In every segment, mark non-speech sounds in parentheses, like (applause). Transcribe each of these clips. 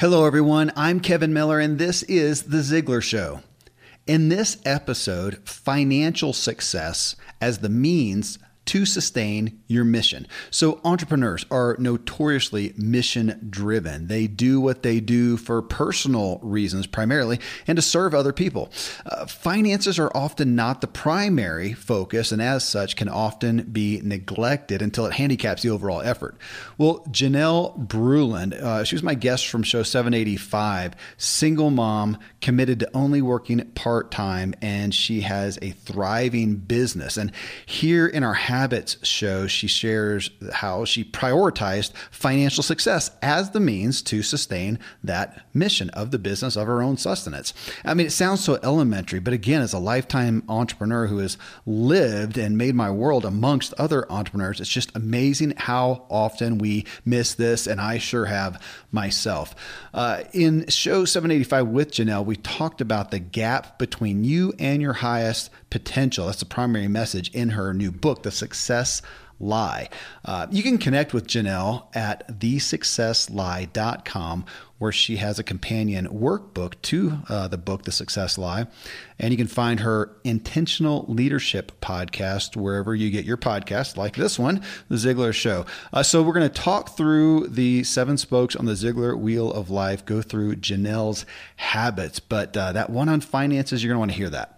Hello, everyone. I'm Kevin Miller, and this is The Ziglar Show. In this episode, financial success as the means to sustain your mission. So, entrepreneurs are notoriously mission driven. They do what they do for personal reasons primarily and to serve other people. Uh, finances are often not the primary focus and, as such, can often be neglected until it handicaps the overall effort. Well, Janelle Bruland, uh, she was my guest from show 785, single mom, committed to only working part time, and she has a thriving business. And here in our Habits show, she shares how she prioritized financial success as the means to sustain that mission of the business of her own sustenance. I mean, it sounds so elementary, but again, as a lifetime entrepreneur who has lived and made my world amongst other entrepreneurs, it's just amazing how often we miss this, and I sure have myself. Uh, in show 785 with Janelle, we talked about the gap between you and your highest potential. That's the primary message in her new book, The Success Lie. Uh, you can connect with Janelle at thesuccesslie.com, where she has a companion workbook to uh, the book, The Success Lie. And you can find her Intentional Leadership podcast wherever you get your podcast, like this one, The Ziglar Show. Uh, so, we're going to talk through the seven spokes on the Ziglar Wheel of Life, go through Janelle's habits. But uh, that one on finances, you're going to want to hear that.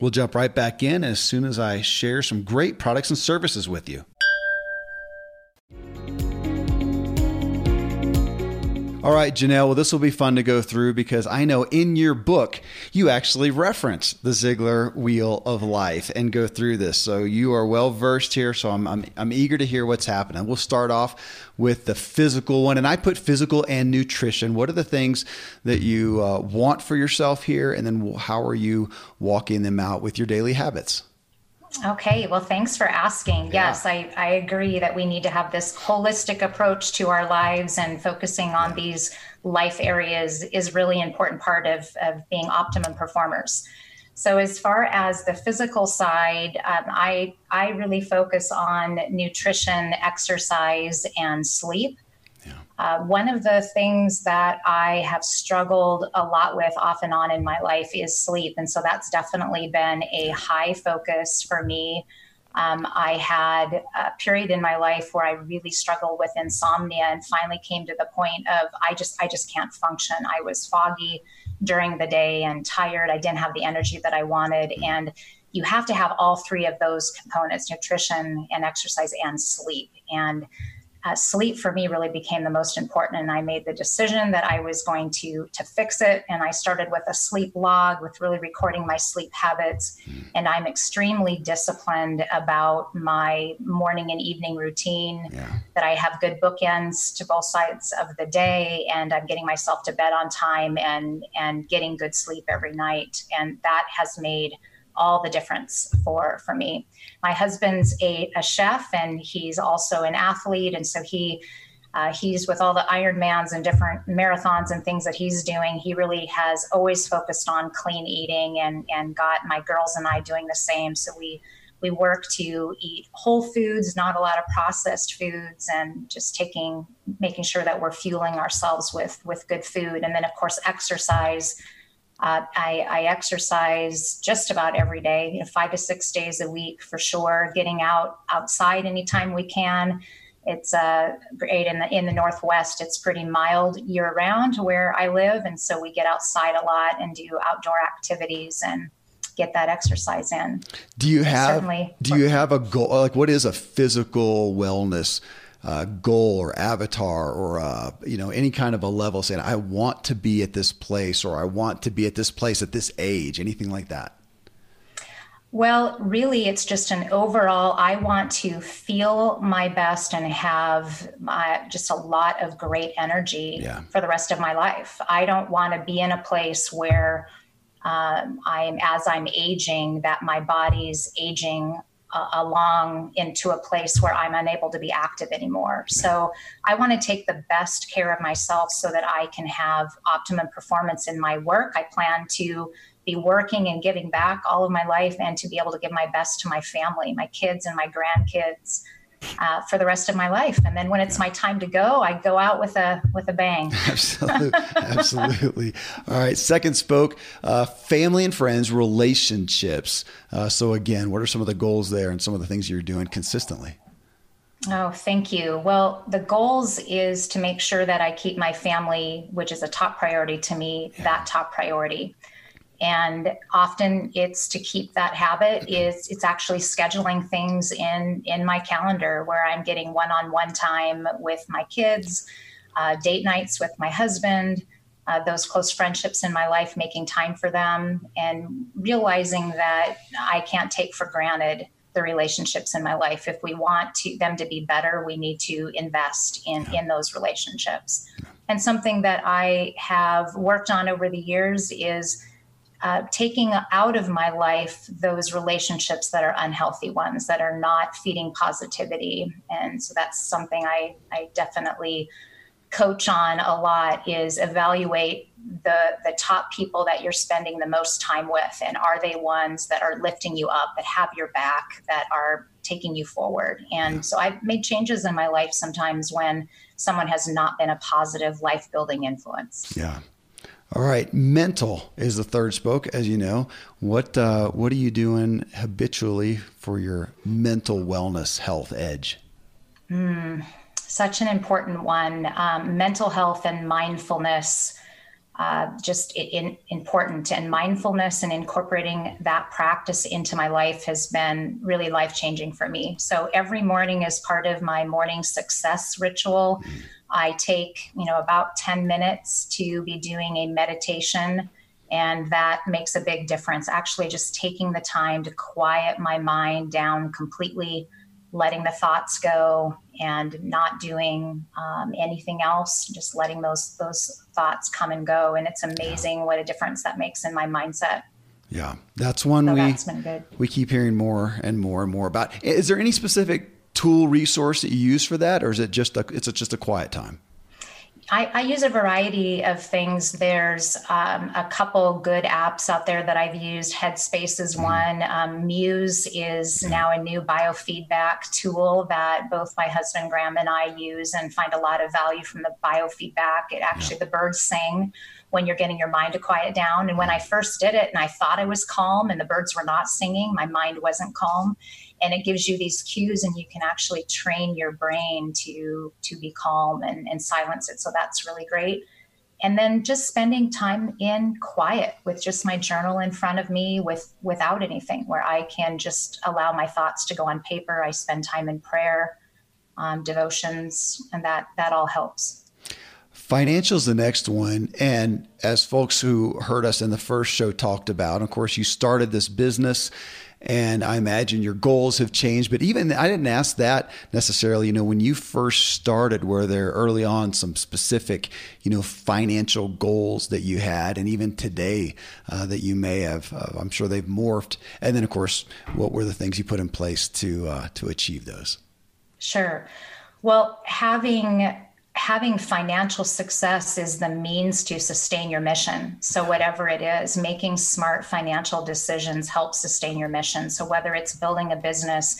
We'll jump right back in as soon as I share some great products and services with you. All right, Janelle, well, this will be fun to go through because I know in your book you actually reference the Ziglar Wheel of Life and go through this. So you are well versed here. So I'm, I'm, I'm eager to hear what's happening. We'll start off with the physical one. And I put physical and nutrition. What are the things that you uh, want for yourself here? And then how are you walking them out with your daily habits? Okay, well, thanks for asking. Yeah. Yes, I, I agree that we need to have this holistic approach to our lives and focusing on these life areas is really important part of, of being optimum performers. So, as far as the physical side, um, I, I really focus on nutrition, exercise, and sleep. Uh, one of the things that I have struggled a lot with off and on in my life is sleep. And so that's definitely been a high focus for me. Um, I had a period in my life where I really struggled with insomnia and finally came to the point of I just I just can't function. I was foggy during the day and tired. I didn't have the energy that I wanted and you have to have all three of those components nutrition and exercise and sleep and uh, sleep for me really became the most important and i made the decision that i was going to to fix it and i started with a sleep log with really recording my sleep habits mm. and i'm extremely disciplined about my morning and evening routine yeah. that i have good bookends to both sides of the day and i'm getting myself to bed on time and and getting good sleep every night and that has made all the difference for for me. My husband's a, a chef and he's also an athlete, and so he uh, he's with all the Ironmans and different marathons and things that he's doing. He really has always focused on clean eating and and got my girls and I doing the same. So we we work to eat whole foods, not a lot of processed foods, and just taking making sure that we're fueling ourselves with with good food. And then of course exercise. Uh, I, I, exercise just about every day, you know, five to six days a week for sure. Getting out outside anytime we can. It's uh, great in the in the Northwest. It's pretty mild year round where I live, and so we get outside a lot and do outdoor activities and get that exercise in. Do you have Certainly do you have a goal? Like, what is a physical wellness? Uh, goal or avatar or uh, you know any kind of a level saying I want to be at this place or I want to be at this place at this age anything like that well, really, it's just an overall. I want to feel my best and have my, just a lot of great energy yeah. for the rest of my life. I don't want to be in a place where um, I'm, as I'm aging, that my body's aging uh, along into a place where I'm unable to be active anymore. So I want to take the best care of myself so that I can have optimum performance in my work. I plan to be working and giving back all of my life and to be able to give my best to my family, my kids and my grandkids. Uh, for the rest of my life, and then when it's my time to go, I go out with a with a bang. (laughs) absolutely, absolutely. All right, second spoke, uh, family and friends, relationships. Uh, so again, what are some of the goals there, and some of the things you're doing consistently? Oh, thank you. Well, the goals is to make sure that I keep my family, which is a top priority to me, yeah. that top priority and often it's to keep that habit is it's actually scheduling things in in my calendar where i'm getting one-on-one time with my kids uh, date nights with my husband uh, those close friendships in my life making time for them and realizing that i can't take for granted the relationships in my life. If we want to them to be better we need to invest in in those relationships. And something that i have worked on over the years is uh, taking out of my life those relationships that are unhealthy ones that are not feeding positivity. And so that's something i, I definitely coach on a lot is evaluate the the top people that you're spending the most time with and are they ones that are lifting you up that have your back that are taking you forward. And so i've made changes in my life sometimes when someone has not been a positive life building influence. Yeah all right, mental is the third spoke, as you know. What uh, what are you doing habitually for your mental wellness, health edge? Mm, such an important one. Um, mental health and mindfulness, uh, just in, important. And mindfulness and incorporating that practice into my life has been really life changing for me. So every morning is part of my morning success ritual. Mm I take, you know, about 10 minutes to be doing a meditation and that makes a big difference. Actually just taking the time to quiet my mind down completely, letting the thoughts go and not doing um, anything else, just letting those those thoughts come and go. And it's amazing what a difference that makes in my mindset. Yeah, that's one so we that's we keep hearing more and more and more about. Is there any specific tool resource that you use for that, or is it just a, it's a, just a quiet time? I, I, use a variety of things. There's um, a couple good apps out there that I've used. Headspace is mm-hmm. one. Um, Muse is now a new biofeedback tool that both my husband Graham and I use and find a lot of value from the biofeedback. It actually, the birds sing when you're getting your mind to quiet down. And when I first did it and I thought I was calm and the birds were not singing, my mind wasn't calm and it gives you these cues and you can actually train your brain to to be calm and, and silence it. So that's really great. And then just spending time in quiet with just my journal in front of me with without anything where i can just allow my thoughts to go on paper. I spend time in prayer um, devotions and that that all helps. Financial is the next one. And as folks who heard us in the first show talked about of course you started this business and I imagine your goals have changed. But even I didn't ask that necessarily. You know, when you first started, were there early on some specific, you know, financial goals that you had, and even today uh, that you may have? Uh, I'm sure they've morphed. And then, of course, what were the things you put in place to uh, to achieve those? Sure. Well, having having financial success is the means to sustain your mission. So, whatever it is, making smart financial decisions helps sustain your mission. So, whether it's building a business,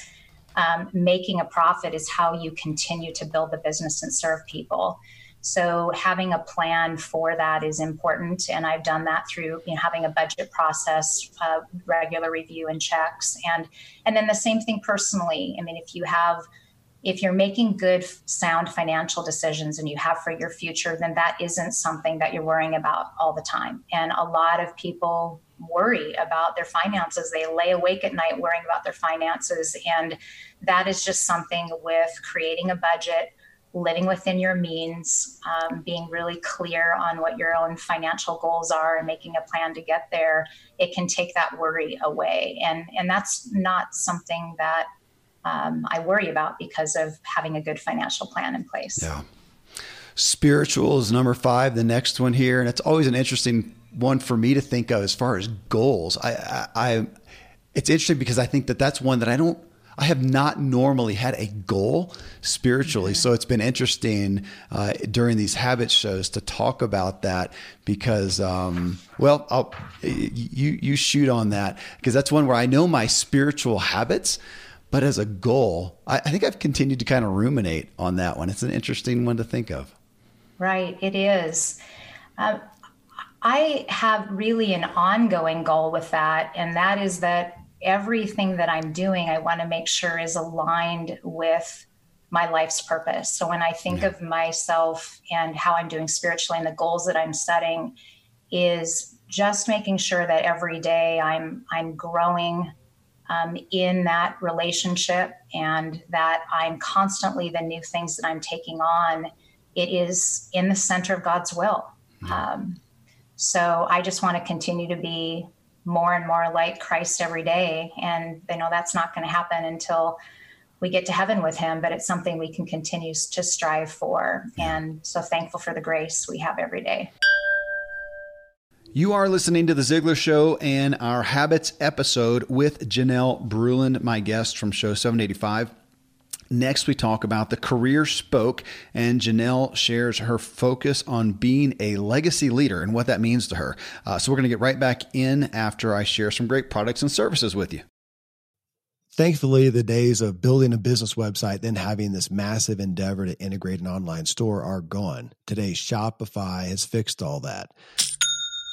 um, making a profit is how you continue to build the business and serve people. So, having a plan for that is important. And I've done that through you know, having a budget process, uh, regular review and checks. And, and then the same thing personally. I mean, if you have if you're making good sound financial decisions and you have for your future then that isn't something that you're worrying about all the time. And a lot of people worry about their finances. They lay awake at night worrying about their finances. And that is just something with creating a budget living within your means um, being really clear on what your own financial goals are and making a plan to get there it can take that worry away. And and that's not something that um, I worry about because of having a good financial plan in place. Yeah. Spiritual is number five, the next one here. And it's always an interesting one for me to think of as far as goals. I, I, I it's interesting because I think that that's one that I don't I have not normally had a goal spiritually. So it's been interesting uh, during these habit shows to talk about that because, um, well, I'll, you, you shoot on that because that's one where I know my spiritual habits, but as a goal, I, I think I've continued to kind of ruminate on that one. It's an interesting one to think of. Right, it is. Um, I have really an ongoing goal with that, and that is that everything that I'm doing, I want to make sure is aligned with my life's purpose. So when I think yeah. of myself and how I'm doing spiritually and the goals that I'm setting, is just making sure that every day I'm I'm growing um, in that relationship and that I'm constantly the new things that I'm taking on, it is in the center of God's will. Mm-hmm. Um, so I just want to continue to be more and more like Christ every day. And I know that's not going to happen until we get to heaven with him, but it's something we can continue to strive for. And so thankful for the grace we have every day. You are listening to The Ziglar Show and our Habits episode with Janelle Bruland, my guest from show 785. Next, we talk about the career spoke, and Janelle shares her focus on being a legacy leader and what that means to her. Uh, so, we're going to get right back in after I share some great products and services with you. Thankfully, the days of building a business website, then having this massive endeavor to integrate an online store are gone. Today, Shopify has fixed all that.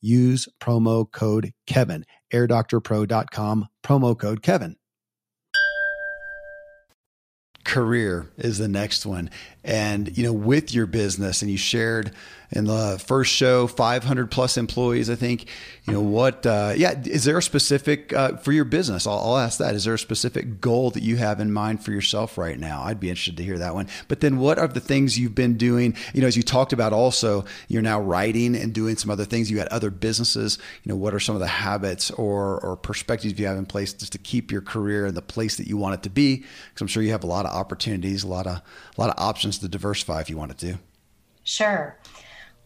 use promo code Kevin. AirDoctorPro.com, promo code Kevin. Career is the next one. And, you know, with your business, and you shared in the first show 500 plus employees i think. You know what uh, yeah is there a specific uh, for your business? I'll, I'll, ask that. Is there a specific goal that you have in mind for yourself right now? I'd be interested to hear that one. But then what are the things you've been doing? You know as you talked about also you're now writing and doing some other things. You had other businesses. You know what are some of the habits or or perspectives you have in place just to keep your career in the place that you want it to be? Because i'm sure you have a lot of opportunities a lot of a lot of options to diversify if you wanted to. Sure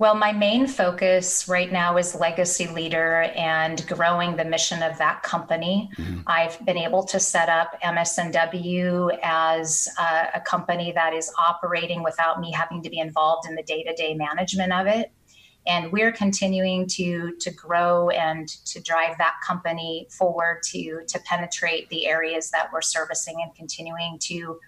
well, my main focus right now is legacy leader and growing the mission of that company. Mm-hmm. I've been able to set up MSNW as a, a company that is operating without me having to be involved in the day to day management of it. And we're continuing to, to grow and to drive that company forward to, to penetrate the areas that we're servicing and continuing to,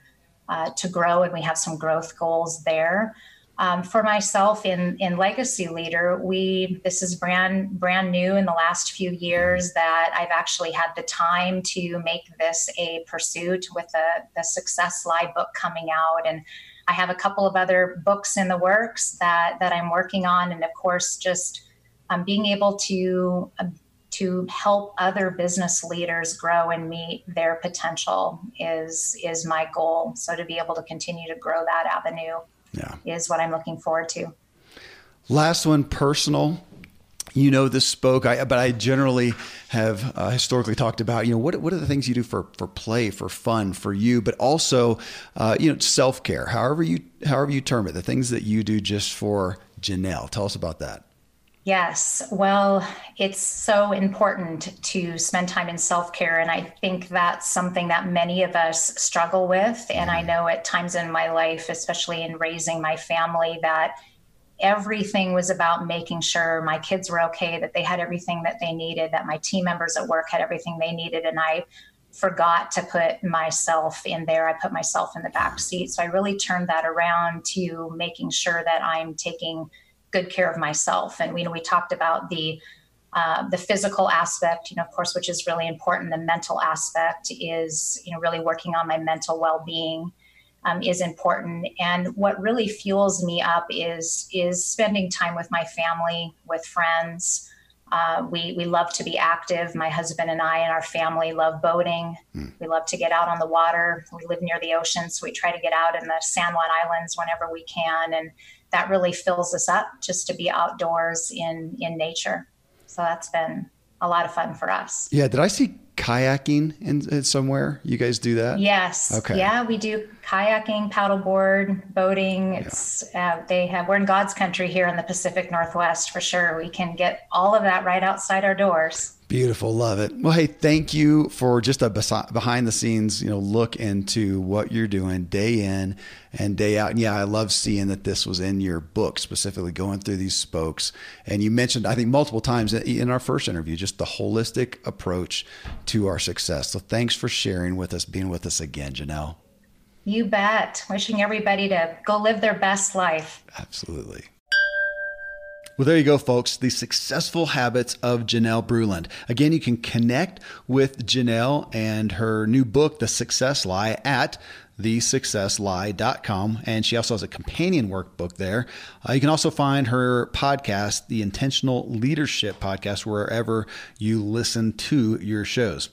uh, to grow. And we have some growth goals there. Um, for myself in in legacy leader we this is brand brand new in the last few years that i've actually had the time to make this a pursuit with the the Success Lie book coming out. And i have a couple of other books in the works that that i'm working on. And of course just um, being able to um, to help other business leaders grow and meet their potential is is my goal. So to be able to continue to grow that avenue yeah. is what I'm looking forward to. Last one, personal. You know this spoke, I, but I generally have uh, historically talked about you know what what are the things you do for for play, for fun, for you, but also uh, you know self care. However you however you term it, the things that you do just for Janelle. Tell us about that. Yes. Well, it's so important to spend time in self care. And I think that's something that many of us struggle with. And I mm-hmm. know at times in my life, especially in raising my family, that everything was about making sure my kids were okay, that they had everything that they needed, that my team members at work had everything they needed. And I forgot to put myself in there. I put myself in the back seat. So I really turned that around to making sure that I'm taking good care of myself. And we know we talked about the uh, the physical aspect, you know, of course, which is really important. The mental aspect is, you know, really working on my mental well-being um, is important. And what really fuels me up is is spending time with my family, with friends. Uh, we we love to be active. My husband and I and our family love boating. Mm. We love to get out on the water. We live near the ocean, so we try to get out in the San Juan Islands whenever we can. And that really fills us up just to be outdoors in in nature. So that's been a lot of fun for us. Yeah. Did I see kayaking in, in, somewhere? You guys do that? Yes. Okay. Yeah, we do kayaking, paddleboard, boating. It's yeah. uh, they have we're in God's country here in the Pacific Northwest for sure. We can get all of that right outside our doors. Beautiful, love it. Well, hey, thank you for just a behind the scenes, you know, look into what you're doing day in and day out. And yeah, I love seeing that this was in your book, specifically going through these spokes. And you mentioned, I think, multiple times in our first interview, just the holistic approach to our success. So thanks for sharing with us, being with us again, Janelle. You bet. Wishing everybody to go live their best life. Absolutely. Well, there you go, folks. The successful habits of Janelle Bruland. Again, you can connect with Janelle and her new book, The Success Lie, at thesuccesslie.com. And she also has a companion workbook there. Uh, you can also find her podcast, the Intentional Leadership Podcast, wherever you listen to your shows.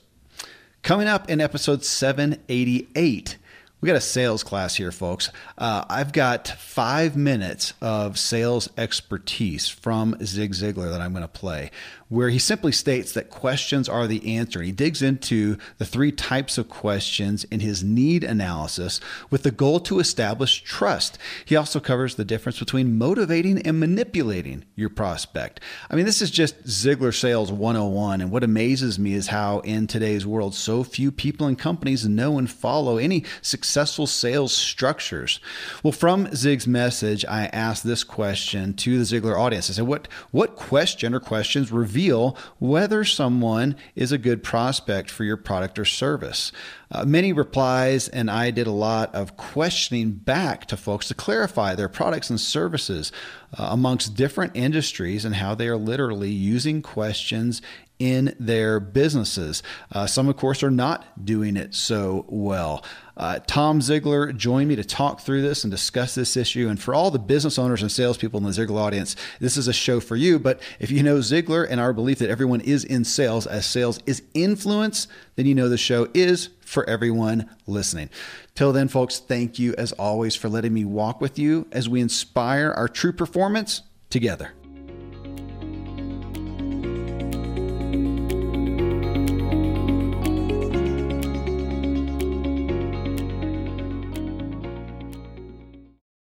Coming up in episode 788 we got a sales class here, folks. Uh, I've got five minutes of sales expertise from Zig Ziglar that I'm going to play where he simply states that questions are the answer. He digs into the three types of questions in his need analysis with the goal to establish trust. He also covers the difference between motivating and manipulating your prospect. I mean, this is just Ziglar Sales 101. And what amazes me is how in today's world, so few people and companies know and follow any successful sales structures. Well, from Zig's message, I asked this question to the Ziglar audience. I said, what, what question or questions reveal reveal whether someone is a good prospect for your product or service. Uh, many replies, and I did a lot of questioning back to folks to clarify their products and services uh, amongst different industries and how they are literally using questions in their businesses. Uh, some, of course, are not doing it so well. Uh, Tom Ziglar joined me to talk through this and discuss this issue. And for all the business owners and salespeople in the Ziglar audience, this is a show for you. But if you know Ziglar and our belief that everyone is in sales, as sales is influence, then you know the show is for everyone listening. Till then, folks, thank you as always for letting me walk with you as we inspire our true performance together.